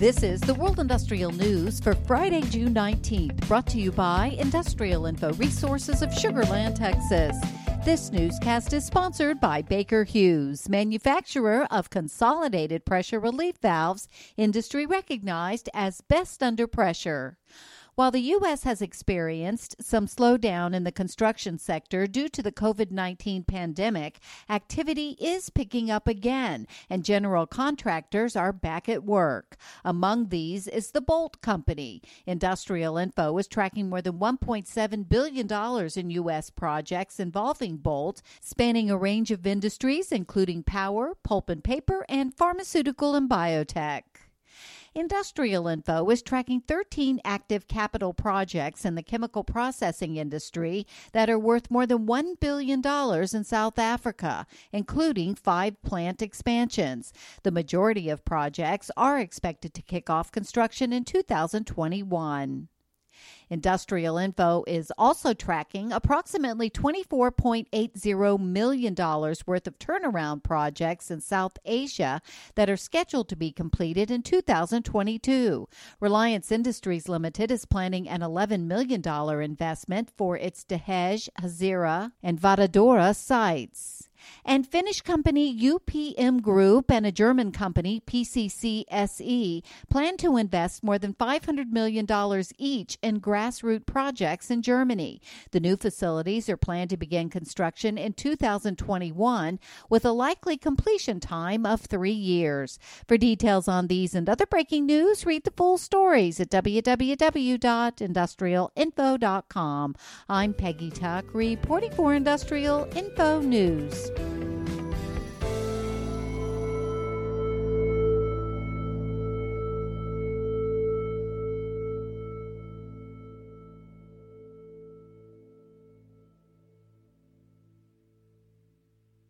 This is the World Industrial News for Friday, June 19th, brought to you by Industrial Info Resources of Sugarland, Texas. This newscast is sponsored by Baker Hughes, manufacturer of consolidated pressure relief valves, industry recognized as best under pressure. While the U.S. has experienced some slowdown in the construction sector due to the COVID 19 pandemic, activity is picking up again, and general contractors are back at work. Among these is the Boldt Company. Industrial Info is tracking more than $1.7 billion in U.S. projects involving Boldt, spanning a range of industries, including power, pulp and paper, and pharmaceutical and biotech. Industrial Info is tracking 13 active capital projects in the chemical processing industry that are worth more than $1 billion in South Africa, including five plant expansions. The majority of projects are expected to kick off construction in 2021. Industrial Info is also tracking approximately $24.80 million worth of turnaround projects in South Asia that are scheduled to be completed in 2022. Reliance Industries Limited is planning an $11 million investment for its Dahej, Hazira, and Vadodara sites. And Finnish company UPM Group and a German company, PCCSE, plan to invest more than $500 million each in grassroots projects in Germany. The new facilities are planned to begin construction in 2021 with a likely completion time of three years. For details on these and other breaking news, read the full stories at www.industrialinfo.com. I'm Peggy Tuck, reporting for Industrial Info News.